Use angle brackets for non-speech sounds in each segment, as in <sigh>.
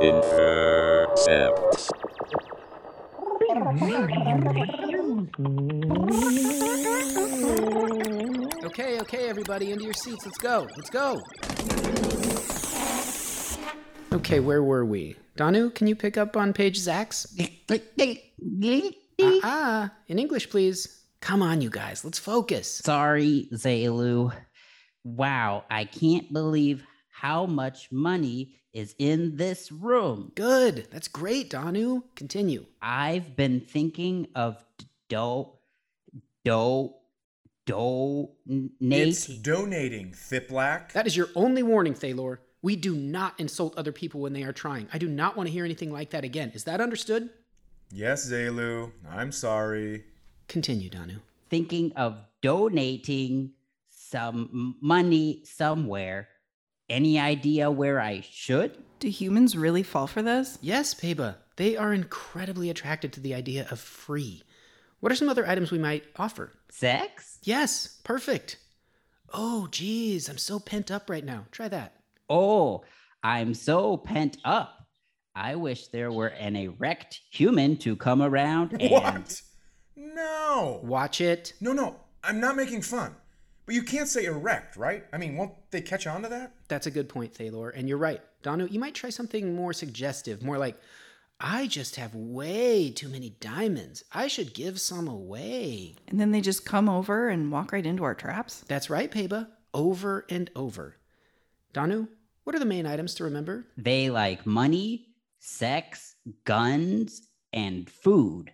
Intercept. Okay, okay, everybody, into your seats. Let's go. Let's go. Okay, where were we? Danu, can you pick up on page Zax? Ah, in English, please. Come on, you guys. Let's focus. Sorry, Zaylu. Wow, I can't believe how much money is in this room. Good. That's great, Danu. Continue. I've been thinking of do do It's donating. donating, Thiplack. That is your only warning, Thalor. We do not insult other people when they are trying. I do not want to hear anything like that again. Is that understood? Yes, Zaylu. I'm sorry. Continue, Danu. thinking of donating some money somewhere. Any idea where I should? Do humans really fall for this? Yes, Peba. They are incredibly attracted to the idea of free. What are some other items we might offer? Sex? Yes, perfect. Oh, geez, I'm so pent up right now. Try that. Oh, I'm so pent up. I wish there were an erect human to come around <laughs> and What? No. Watch it. No, no. I'm not making fun. But you can't say erect, right? I mean, won't they catch on to that? That's a good point, Thalor. And you're right. Danu, you might try something more suggestive, more like, I just have way too many diamonds. I should give some away. And then they just come over and walk right into our traps? That's right, Peba. Over and over. Danu, what are the main items to remember? they like money, sex, guns, and food,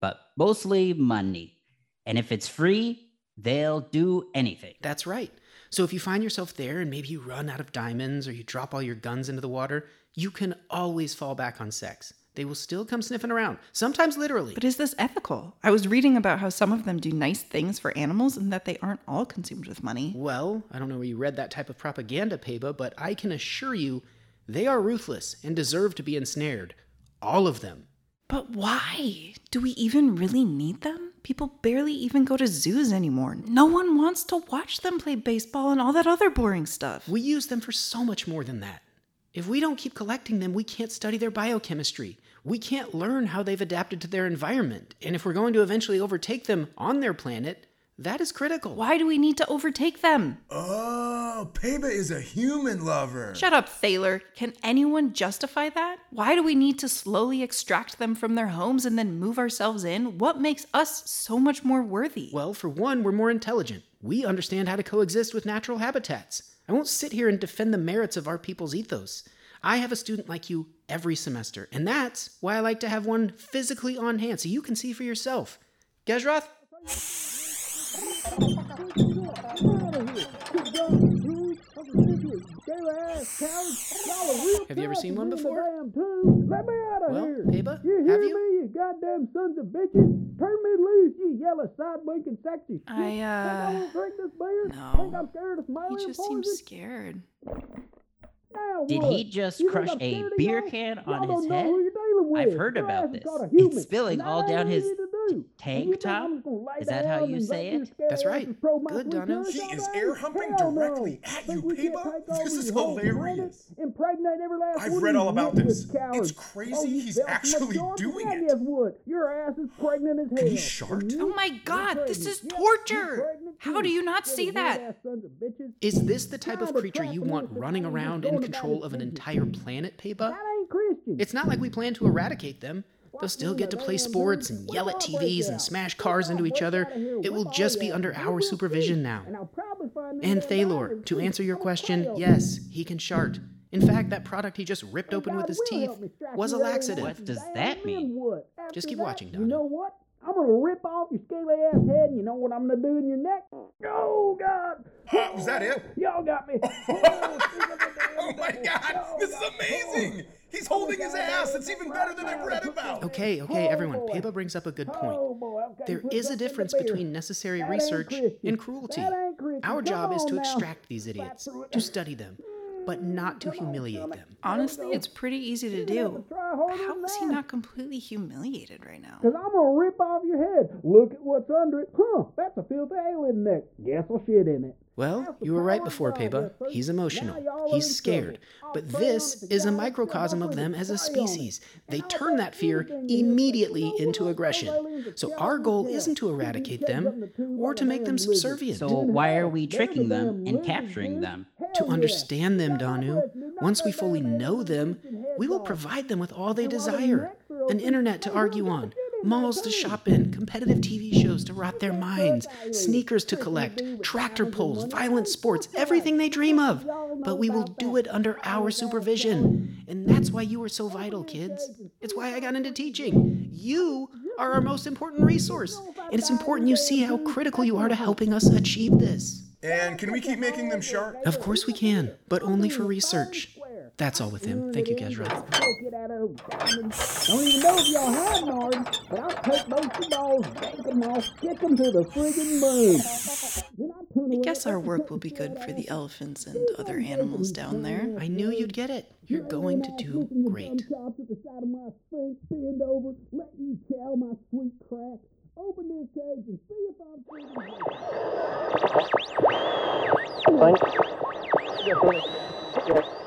but mostly money. And if it's free, they'll do anything. That's right. So if you find yourself there and maybe you run out of diamonds or you drop all your guns into the water, you can always fall back on sex. They will still come sniffing around, sometimes literally. But is this ethical? I was reading about how some of them do nice things for animals and that they aren't all consumed with money. well, I don't know where you read that type of propaganda, Peba, but I can assure you they are ruthless and deserve to be ensnared. All of them. But why? Do we even really need them? People barely even go to zoos anymore. No one wants to watch them play baseball and all that other boring stuff. We use them for so much more than that. If we don't keep collecting them, we can't study their biochemistry. We can't learn how they've adapted to their environment. And if we're going to eventually overtake them on their planet, that is critical. Why do we need to overtake them? Oh, Peba is a human lover. Shut up, Thalor. Can anyone justify that? Why do we need to slowly extract them from their homes and then move ourselves in? What makes us so much more worthy? Well, for one, we're more intelligent. We understand how to coexist with natural habitats. I won't sit here and defend the merits of our people's ethos. I have a student like you every semester, and that's why I like to have one physically on hand so you can see for yourself. Gezroth? Have you ever seen one before? Let me out of Well, here. Peba, you have hear you? me, you goddamn sons of bitches? Turn me loose, you yellow side blinking sexy shit. I, Think I uh, won't drink this beer? no. Think I'm scared of he just seems scared. Now Did what? he just You crush a beer y'all? can on his head? who you're dealing with. I've heard about this. called It's spilling and all down ain't his easy tank And you think top? I'm just gonna lay Is that how you say it? That's right. asses throw my Good, sweet Danu. He is air humping directly at you, we Peba? This is your hilarious. Impregnate every last I've one of read all about ruthless this. cowards. It's crazy Oh, he's felt so much actually doing it. Your ass is pregnant as hell. Can he shart? Oh my god, this is torture! How do you not see that? weird-ass sons of bitches. Is this the type of creature you want running around in control of an entire planet, Peba? That ain't Christian. It's not like we plan to eradicate them. They'll still get to play sports and yell at TVs and smash cars into each other. It will just be under our supervision now. And I'll probably find And them Thalor, to answer your question, yes, he can shart. In fact, that product he just ripped open with his teeth help me strike was a laxative. What does that mean? Just keep that, watching, You know what? I'm gonna rip off your scaly ass head, and you know what I'm gonna do in your neck? Oh God! Huh, was that it? Y'all got me. <laughs> Oh my god, this is amazing! He's holding his ass. It's even better than I've read about. Okay, okay, everyone. Peba brings up a good point. Oh boy, okay, There put is a difference between necessary research and cruelty. That ain't Christian. Our job is to extract these idiots, to study them, but not to humiliate them. Honestly, it's pretty easy to do. Try harder How than is he not completely humiliated right now? Cause I'm gonna rip off your head. Look at what's under it. Huh, that's a filthy alien neck. Guess I'll shit in it. Well, you were right before, Peba. He's emotional. He's scared. But this is a microcosm of them as a species. They turn that fear immediately into aggression. So our goal isn't to eradicate them or to make them subservient. So why are we tricking them and capturing them? to understand them, Danu. Once we fully know them, we will provide them with all they desire. an internet to argue on, malls to shop in, competitive TV shows to rot their minds, sneakers to collect, tractor pulls, violent sports, everything they dream of. But we will do it under our supervision. And that's why you are so vital, kids. It's why I got into teaching. You are our most important resource. And it's important you see how critical you are to helping us achieve this. And can we keep making them sharp? Of course we can, but only for research. That's all with him. Thank you, Kezra. Take it out of diamonds. Don't even know if y'all have Martin, but I'll take both the balls, break them off, kick them to the friggin' moon. I turn I away guess our work will be good for the elephants and other animals down there. I knew you'd get it. You're going to do great. chops at the side of my sphinx, bend over, let you chow my sweet crack. Open this cage and see if I'm friggin'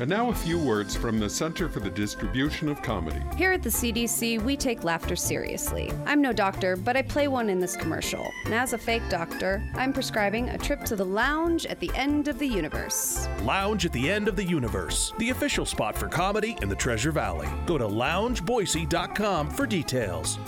And now a few words from the Center for the Distribution of Comedy. Here at the CDC, we take laughter seriously. I'm no doctor, but I play one in this commercial. And as a fake doctor, I'm prescribing a trip to the lounge at the end of the universe. Lounge at the End of the Universe, the official spot for comedy in the Treasure Valley. Go to loungeboise.com for details.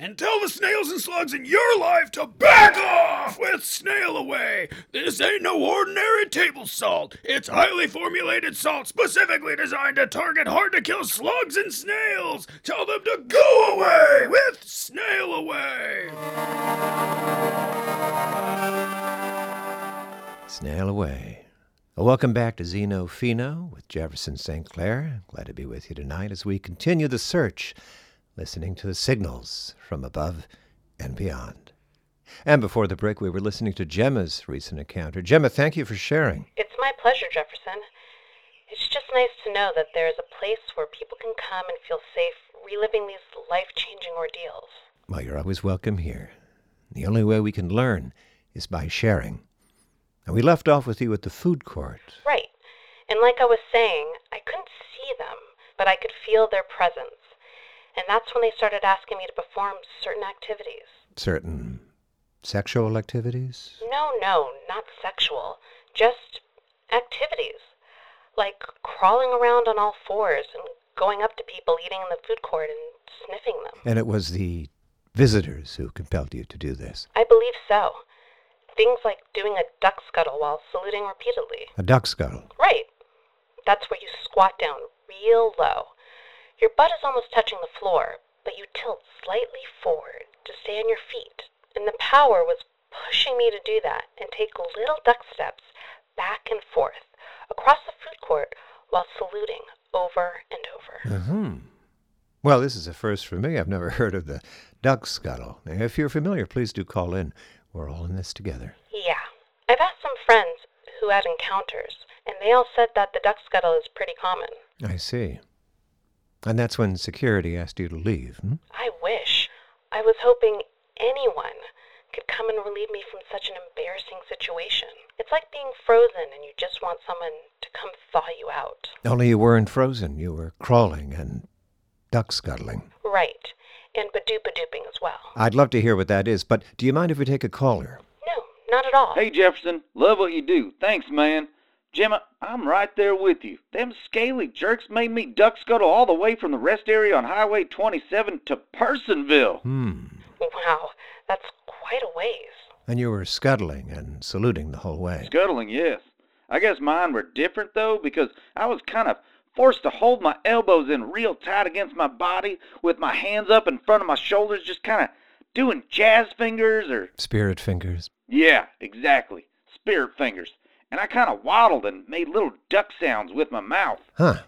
And tell the snails and slugs in your life to back off with Snail Away. This ain't no ordinary table salt. It's highly formulated salt specifically designed to target hard to kill slugs and snails. Tell them to go away with Snail Away. Snail away. Welcome back to Xeno Fino with Jefferson St. Clair. Glad to be with you tonight as we continue the search, listening to the signals from above and beyond. And before the break, we were listening to Gemma's recent encounter. Gemma, thank you for sharing. It's my pleasure, Jefferson. It's just nice to know that there is a place where people can come and feel safe reliving these life changing ordeals. Well, you're always welcome here. The only way we can learn is by sharing. And we left off with you at the food court. Right. And like I was saying, I couldn't see them, but I could feel their presence. And that's when they started asking me to perform certain activities. Certain sexual activities? No, no, not sexual. Just activities. Like crawling around on all fours and going up to people eating in the food court and sniffing them. And it was the visitors who compelled you to do this. I believe so. Things like doing a duck scuttle while saluting repeatedly. A duck scuttle. Right. That's where you squat down real low. Your butt is almost touching the floor, but you tilt slightly forward to stay on your feet. And the power was pushing me to do that and take little duck steps back and forth across the food court while saluting over and over. Mm-hmm. Well, this is a first for me. I've never <laughs> heard of the duck scuttle. If you're familiar, please do call in. We're all in this together. Yeah. I've asked some friends who had encounters, and they all said that the duck scuttle is pretty common. I see. And that's when security asked you to leave. Hmm? I wish. I was hoping anyone could come and relieve me from such an embarrassing situation. It's like being frozen and you just want someone to come thaw you out. Only you weren't frozen. You were crawling and duck scuttling. Right. And badoopa dooping as well. I'd love to hear what that is, but do you mind if we take a caller? No, not at all. Hey Jefferson, love what you do. Thanks, man. Gemma, I'm right there with you. Them scaly jerks made me duck scuttle all the way from the rest area on Highway 27 to Personville. Hmm. Wow, that's quite a ways. And you were scuttling and saluting the whole way. Scuttling, yes. I guess mine were different though because I was kind of forced to hold my elbows in real tight against my body with my hands up in front of my shoulders, just kind of doing jazz fingers or. Spirit fingers. Yeah, exactly. Spirit fingers. And I kind of waddled and made little duck sounds with my mouth. Huh.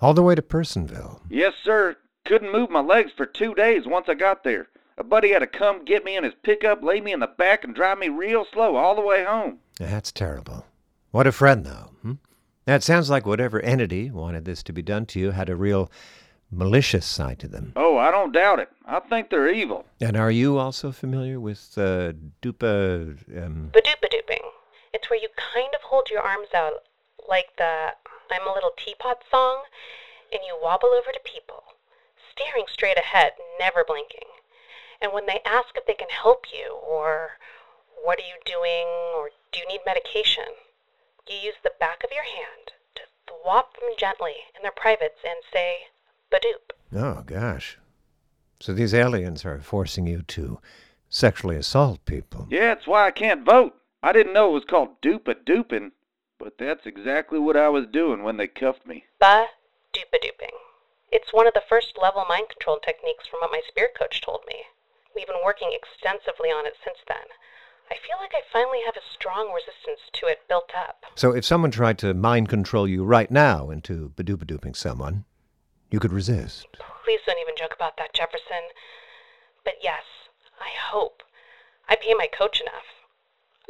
All the way to Personville. Yes, sir. Couldn't move my legs for two days once I got there. A buddy had to come get me in his pickup, lay me in the back, and drive me real slow all the way home. That's terrible. What a friend, though. Hmm? Now, it sounds like whatever entity wanted this to be done to you had a real malicious side to them. Oh, I don't doubt it. I think they're evil. And are you also familiar with uh, dupa? Um, Badoopa-dooping. It's where you kind of hold your arms out like the I'm a little teapot song, and you wobble over to people, staring straight ahead, never blinking. And when they ask if they can help you, or what are you doing, or do you need medication, you use the back of your hand to thwop them gently in their privates and say, Badoop. oh gosh! So these aliens are forcing you to sexually assault people. Yeah, it's why I can't vote. I didn't know it was called dupa duping, but that's exactly what I was doing when they cuffed me. Ba-doopa-dooping. It's one of the first level mind control techniques from what my spirit coach told me. We've been working extensively on it since then. I feel like I finally have a strong resistance to it built up. So if someone tried to mind control you right now into badoopadooping someone, you could resist. Please don't even joke about that, Jefferson. But yes, I hope. I pay my coach enough.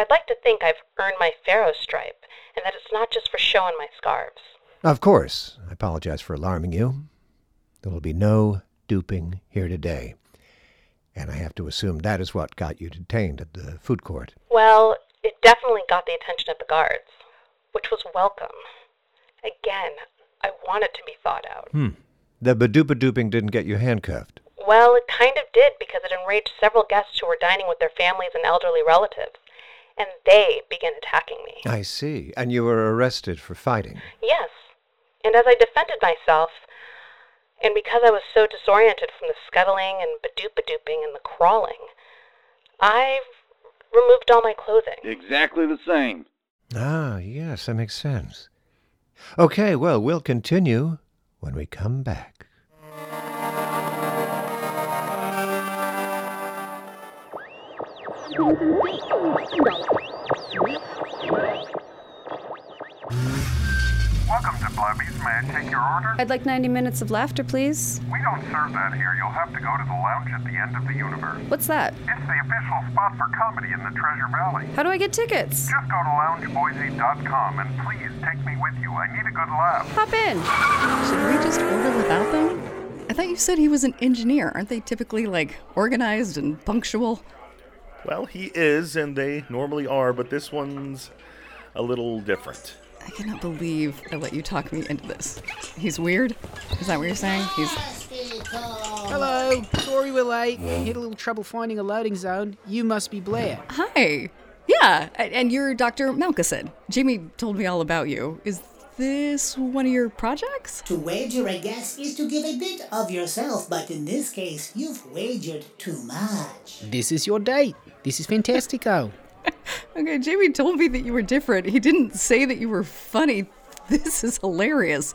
I'd like to think I've earned my pharaoh stripe, and that it's not just for show on my scarves. Of course, I apologize for alarming you. There will be no duping here today. And I have to assume that is what got you detained at the food court. Well, it definitely got the attention of the guards, which was welcome. Again, I want it to be thought out. Hmm. The badoopadooping didn't get you handcuffed. Well, it kind of did because it enraged several guests who were dining with their families and elderly relatives, and they began attacking me. I see. And you were arrested for fighting. Yes, and as I defended myself, and because I was so disoriented from the scuttling and badoopadooping and the crawling, I removed all my clothing. Exactly the same. Ah, yes, that makes sense. Okay, well, we'll continue when we come back. Welcome to Blubby's. May I take your order? I'd like 90 minutes of laughter, please. We don't serve that here. You'll have to go to the lounge at the end of the universe. What's that? It's the official spot for comedy in the Treasure Valley. How do I get tickets? Just go to loungeboise.com and please take me with you. I need a good laugh. Hop in. Should we just order without them? I thought you said he was an engineer. Aren't they typically like organized and punctual? Well, he is, and they normally are, but this one's a little different. I cannot believe I let you talk me into this. He's weird? Is that what you're saying? He's. Hello. Sorry we're late. Had a little trouble finding a loading zone. You must be Blair. Hi. Yeah, and you're Dr. Malkison. Jamie told me all about you. Is this one of your projects? To wager, I guess, is to give a bit of yourself, but in this case, you've wagered too much. This is your date. This is fantastico. <laughs> Okay, Jamie told me that you were different. He didn't say that you were funny. This is hilarious.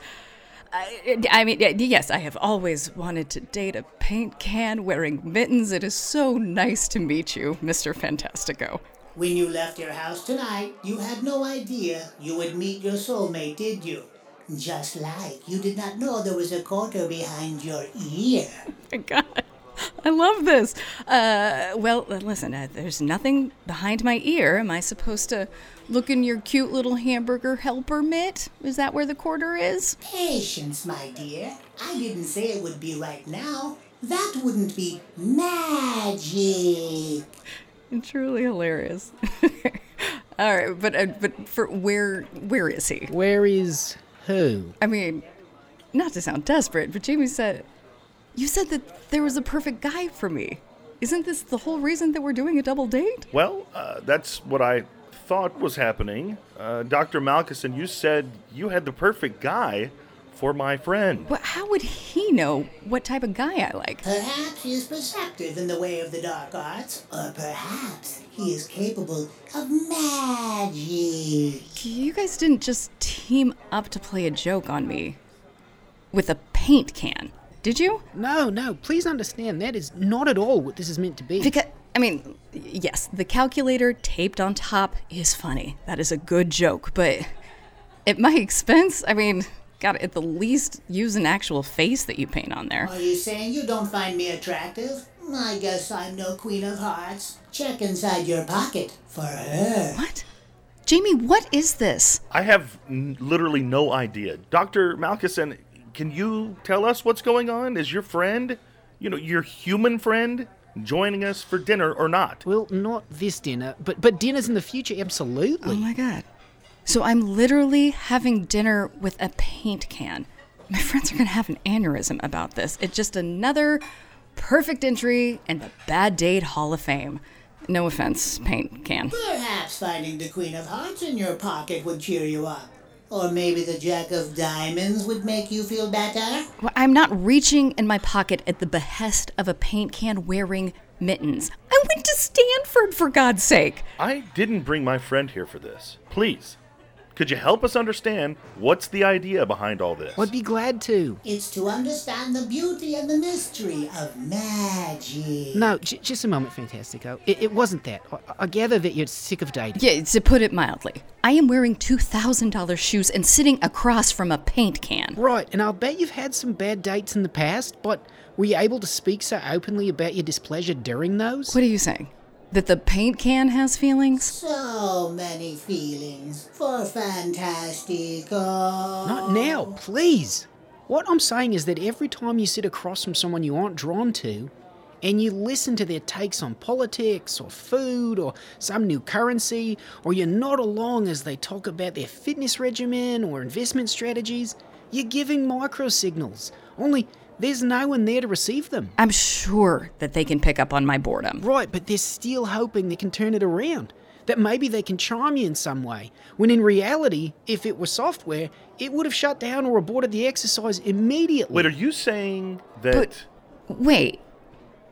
I, I mean, yes, I have always wanted to date a paint can wearing mittens. It is so nice to meet you, Mr. Fantastico. When you left your house tonight, you had no idea you would meet your soulmate, did you? Just like you did not know there was a quarter behind your ear. Oh <laughs> my god. I love this. Uh, well, uh, listen, uh, there's nothing behind my ear. Am I supposed to look in your cute little hamburger helper mitt? Is that where the quarter is? Patience, my dear. I didn't say it would be right now. That wouldn't be magic. <laughs> Truly hilarious. <laughs> All right, but uh, but for where where is he? Where is who? I mean, not to sound desperate, but Jamie said you said that there was a perfect guy for me. Isn't this the whole reason that we're doing a double date? Well, uh, that's what I thought was happening. Uh, Dr. Malkison, you said you had the perfect guy for my friend. But how would he know what type of guy I like? Perhaps he is perceptive in the way of the dark arts, or perhaps he is capable of magic. You guys didn't just team up to play a joke on me with a paint can, did you? No, no. Please understand that is not at all what this is meant to be. Because I mean, yes, the calculator taped on top is funny. That is a good joke, but at my expense, I mean, gotta at the least use an actual face that you paint on there. Are you saying you don't find me attractive? I guess I'm no queen of hearts. Check inside your pocket for her. What? Jamie, what is this? I have n- literally no idea. Dr. Malkison, can you tell us what's going on? Is your friend, you know, your human friend, joining us for dinner or not? Well, not this dinner, but but dinners in the future, absolutely. Oh my god. So I'm literally having dinner with a paint can. My <laughs> friends are going to have an aneurysm about this. It's just another perfect entry in the Bad Date Hall of Fame. No offense, paint can. Perhaps finding the Queen of Hearts in your pocket would cheer you up. Or maybe the Jack of Diamonds would make you feel better. Well, I'm not reaching in my pocket at the behest of a paint can wearing mittens. I went to Stanford, for God's sake. I didn't bring my friend here for this. Please, could you help us understand what's the idea behind all this? I'd be glad to. It's to understand the beauty and the mystery of magic. No, j- just a moment, Fantastico. It, it wasn't that. I, I gather that you're sick of dating. Yeah, to put it mildly, I am wearing $2,000 shoes and sitting across from a paint can. Right, and I'll bet you've had some bad dates in the past, but were you able to speak so openly about your displeasure during those? What are you saying? That the paint can has feelings? So many feelings for Fantastico. Not now, please. What I'm saying is that every time you sit across from someone you aren't drawn to, and you listen to their takes on politics or food or some new currency, or you're nod along as they talk about their fitness regimen or investment strategies, you're giving micro signals. Only there's no one there to receive them. I'm sure that they can pick up on my boredom. Right, but they're still hoping they can turn it around. That maybe they can charm you in some way. When in reality, if it were software, it would have shut down or aborted the exercise immediately. Wait, are you saying that. Wait,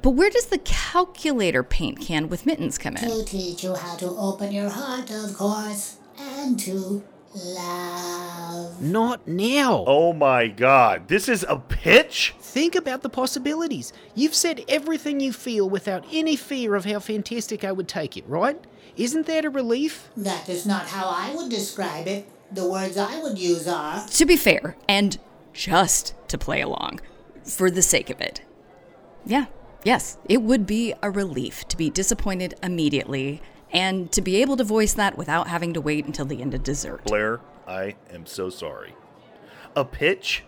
but where does the calculator paint can with mittens come in? To teach you how to open your heart, of course, and to love. Not now. Oh my god, this is a pitch? Think about the possibilities. You've said everything you feel without any fear of how Fantastico would take it, right? Isn't that a relief? That is not how I would describe it. The words I would use are. To be fair, and just to play along, for the sake of it. Yeah, yes, it would be a relief to be disappointed immediately and to be able to voice that without having to wait until the end of dessert. Blair, I am so sorry. A pitch?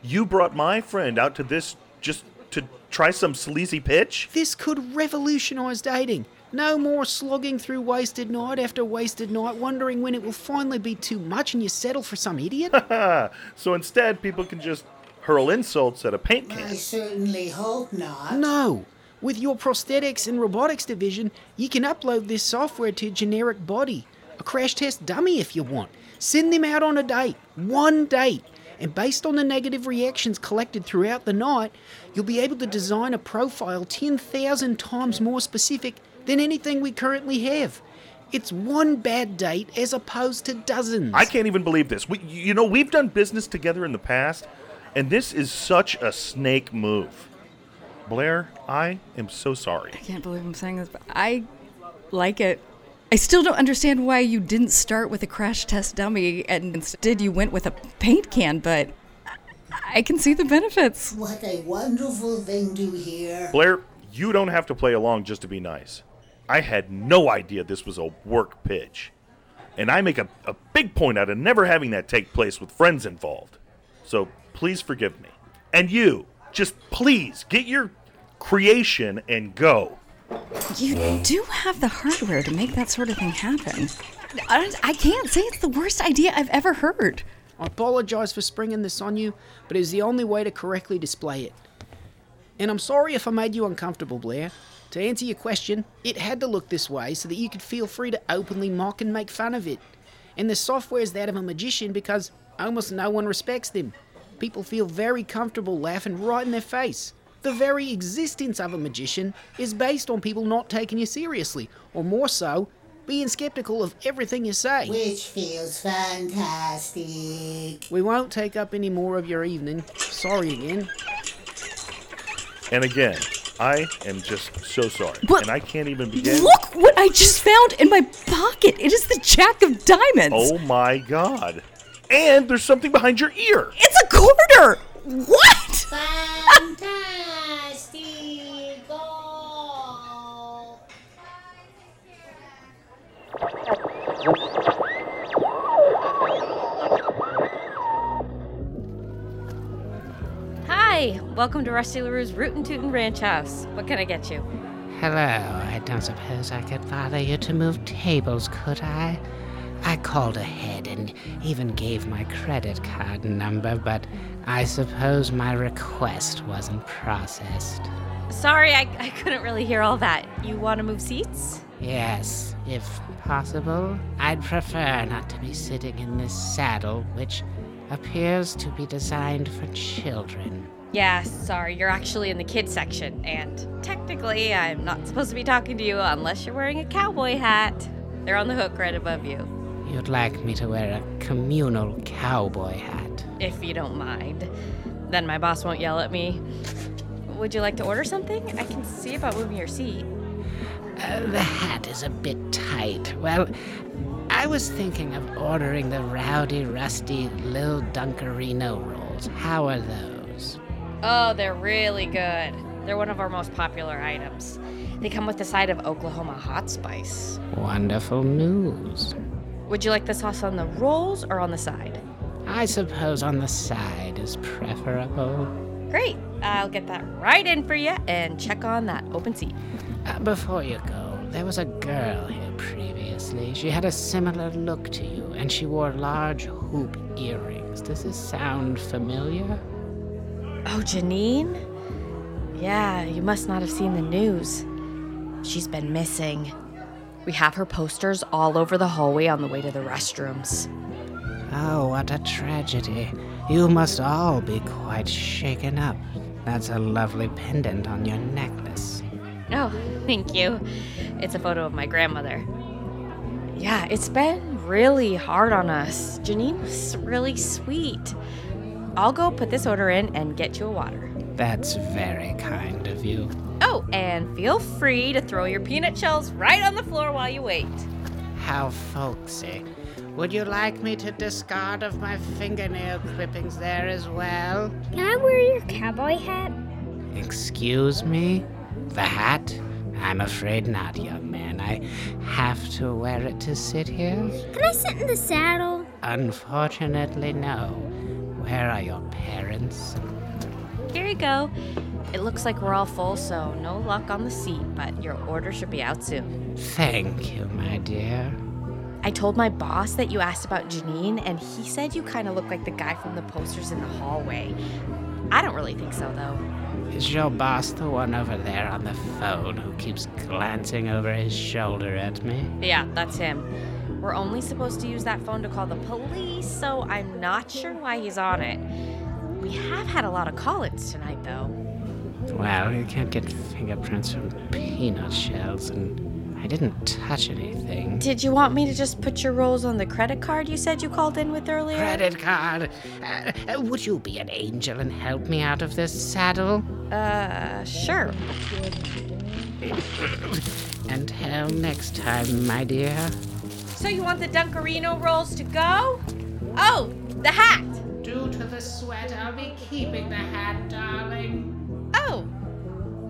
You brought my friend out to this just to try some sleazy pitch? This could revolutionize dating. No more slogging through wasted night after wasted night, wondering when it will finally be too much and you settle for some idiot. <laughs> so instead, people can just hurl insults at a paint can. I certainly hope not. No. With your prosthetics and robotics division, you can upload this software to a generic body, a crash test dummy if you want. Send them out on a date, one date, and based on the negative reactions collected throughout the night, you'll be able to design a profile 10,000 times more specific than anything we currently have. It's one bad date as opposed to dozens. I can't even believe this. We, you know, we've done business together in the past, and this is such a snake move. Blair, I am so sorry. I can't believe I'm saying this, but I like it. I still don't understand why you didn't start with a crash test dummy and instead you went with a paint can, but I- I can see the benefits. What a wonderful thing to hear. Blair, you don't have to play along just to be nice. I had no idea this was a work pitch. And I make a, a big point out of never having that take place with friends involved. So please forgive me. And you, just please get your creation and go. You do have the hardware to make that sort of thing happen. I, I can't say it's the worst idea I've ever heard. I apologise for springing this on you, but it is the only way to correctly display it. And I'm sorry if I made you uncomfortable, Blair. To answer your question, it had to look this way so that you could feel free to openly mock and make fun of it. And the software is that of a magician because almost no one respects them. People feel very comfortable laughing right in their face. The very existence of a magician is based on people not taking you seriously, or more so, being skeptical of everything you say. Which feels fantastic. We won't take up any more of your evening. Sorry again. And again, I am just so sorry. But and I can't even begin. Look what I just found in my pocket. It is the Jack of Diamonds. Oh my god. And there's something behind your ear. It's a quarter. What? <laughs> Hi, welcome to Rusty LaRue's Rootin' Tootin' Ranch House. What can I get you? Hello, I don't suppose I could bother you to move tables, could I? I called ahead and even gave my credit card number, but I suppose my request wasn't processed. Sorry, I, I couldn't really hear all that. You want to move seats? Yes, if possible. I'd prefer not to be sitting in this saddle, which appears to be designed for children. Yeah, sorry, you're actually in the kids section, and technically, I'm not supposed to be talking to you unless you're wearing a cowboy hat. They're on the hook right above you, You'd like me to wear a communal cowboy hat. if you don't mind. Then my boss won't yell at me. Would you like to order something? I can see about moving your seat. Uh, the hat is a bit tight. Well, I was thinking of ordering the rowdy, rusty Lil Dunkerino rolls. How are those? Oh, they're really good. They're one of our most popular items. They come with a side of Oklahoma hot spice. Wonderful news. Would you like the sauce on the rolls or on the side? I suppose on the side is preferable. Great. I'll get that right in for you and check on that open seat. Uh, before you go, there was a girl here previously. She had a similar look to you, and she wore large hoop earrings. Does this sound familiar? Oh, Janine? Yeah, you must not have seen the news. She's been missing. We have her posters all over the hallway on the way to the restrooms. Oh, what a tragedy. You must all be quite shaken up. That's a lovely pendant on your necklace. Oh, thank you. It's a photo of my grandmother. Yeah, it's been really hard on us. Janine was really sweet. I'll go put this order in and get you a water. That's very kind of you. Oh, and feel free to throw your peanut shells right on the floor while you wait. How folksy. Would you like me to discard of my fingernail clippings there as well? Can I wear your cowboy hat? Excuse me? The hat? I'm afraid not, young man. I have to wear it to sit here? Can I sit in the saddle? Unfortunately, no. Where are your parents? Here you go. It looks like we're all full, so no luck on the seat, but your order should be out soon. Thank you, my dear. I told my boss that you asked about Janine, and he said you kind of look like the guy from the posters in the hallway. I don't really think so, though. Is your boss the one over there on the phone who keeps glancing over his shoulder at me? Yeah, that's him. We're only supposed to use that phone to call the police, so I'm not sure why he's on it. We have had a lot of call ins tonight, though. Well, you can't get fingerprints from peanut shells, and I didn't touch anything. Did you want me to just put your rolls on the credit card you said you called in with earlier? Credit card. Uh, uh, would you be an angel and help me out of this saddle? Uh, sure. Until next time, my dear. So you want the Dunkarino rolls to go? Oh, the hat! Due to the sweat, I'll be keeping the hat, darling. Oh,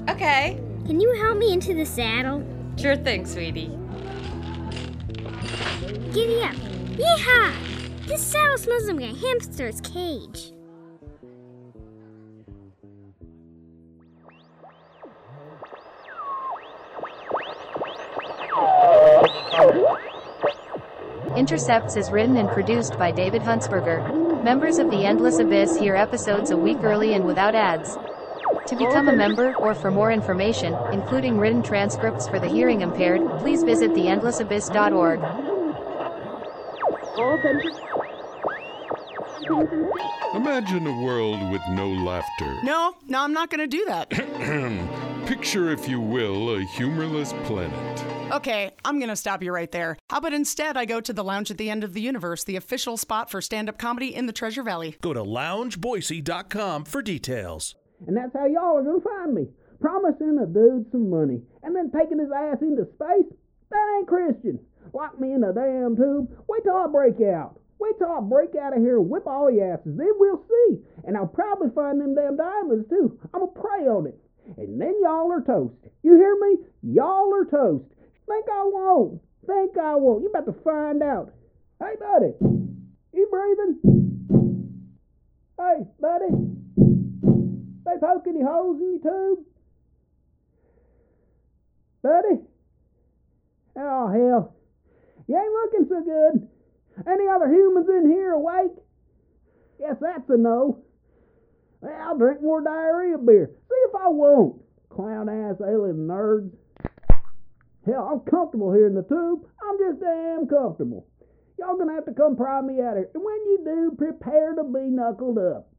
okay. Can you help me into the saddle? Sure thing, sweetie. Giddy up. Yeehaw! This saddle smells like a hamster's cage. Intercepts is written and produced by David Huntsberger. Members of the Endless Abyss hear episodes a week early and without ads. To become a member or for more information, including written transcripts for the hearing impaired, please visit theendlessabyss.org. Imagine a world with no laughter. No, no, I'm not going to do that. <clears throat> Picture, if you will, a humorless planet. <laughs> Okay, I'm going to stop you right there. How about instead I go to the Lounge at the End of the Universe, the official spot for stand up comedy in the Treasure Valley? Go to loungeboise.com for details. And that's how y'all are gonna find me. Promising a dude some money and then taking his ass into space? That ain't Christian. Lock me in a damn tube. Wait till I break out. Wait till I break out of here and whip all your asses. Then we'll see. And I'll probably find them damn diamonds too. I'ma prey on it. And then y'all are toast. You hear me? Y'all are toast. Think I won't. Think I won't. You about to find out. Hey, buddy. You breathing? Hey, buddy. They poke any holes in your tube? Buddy? Oh, hell. You ain't looking so good. Any other humans in here awake? Yes, that's a no. I'll drink more diarrhea beer. See if I won't. Clown ass alien nerds. Hell, I'm comfortable here in the tube. I'm just damn comfortable. Y'all gonna have to come pry me out of here. And when you do, prepare to be knuckled up.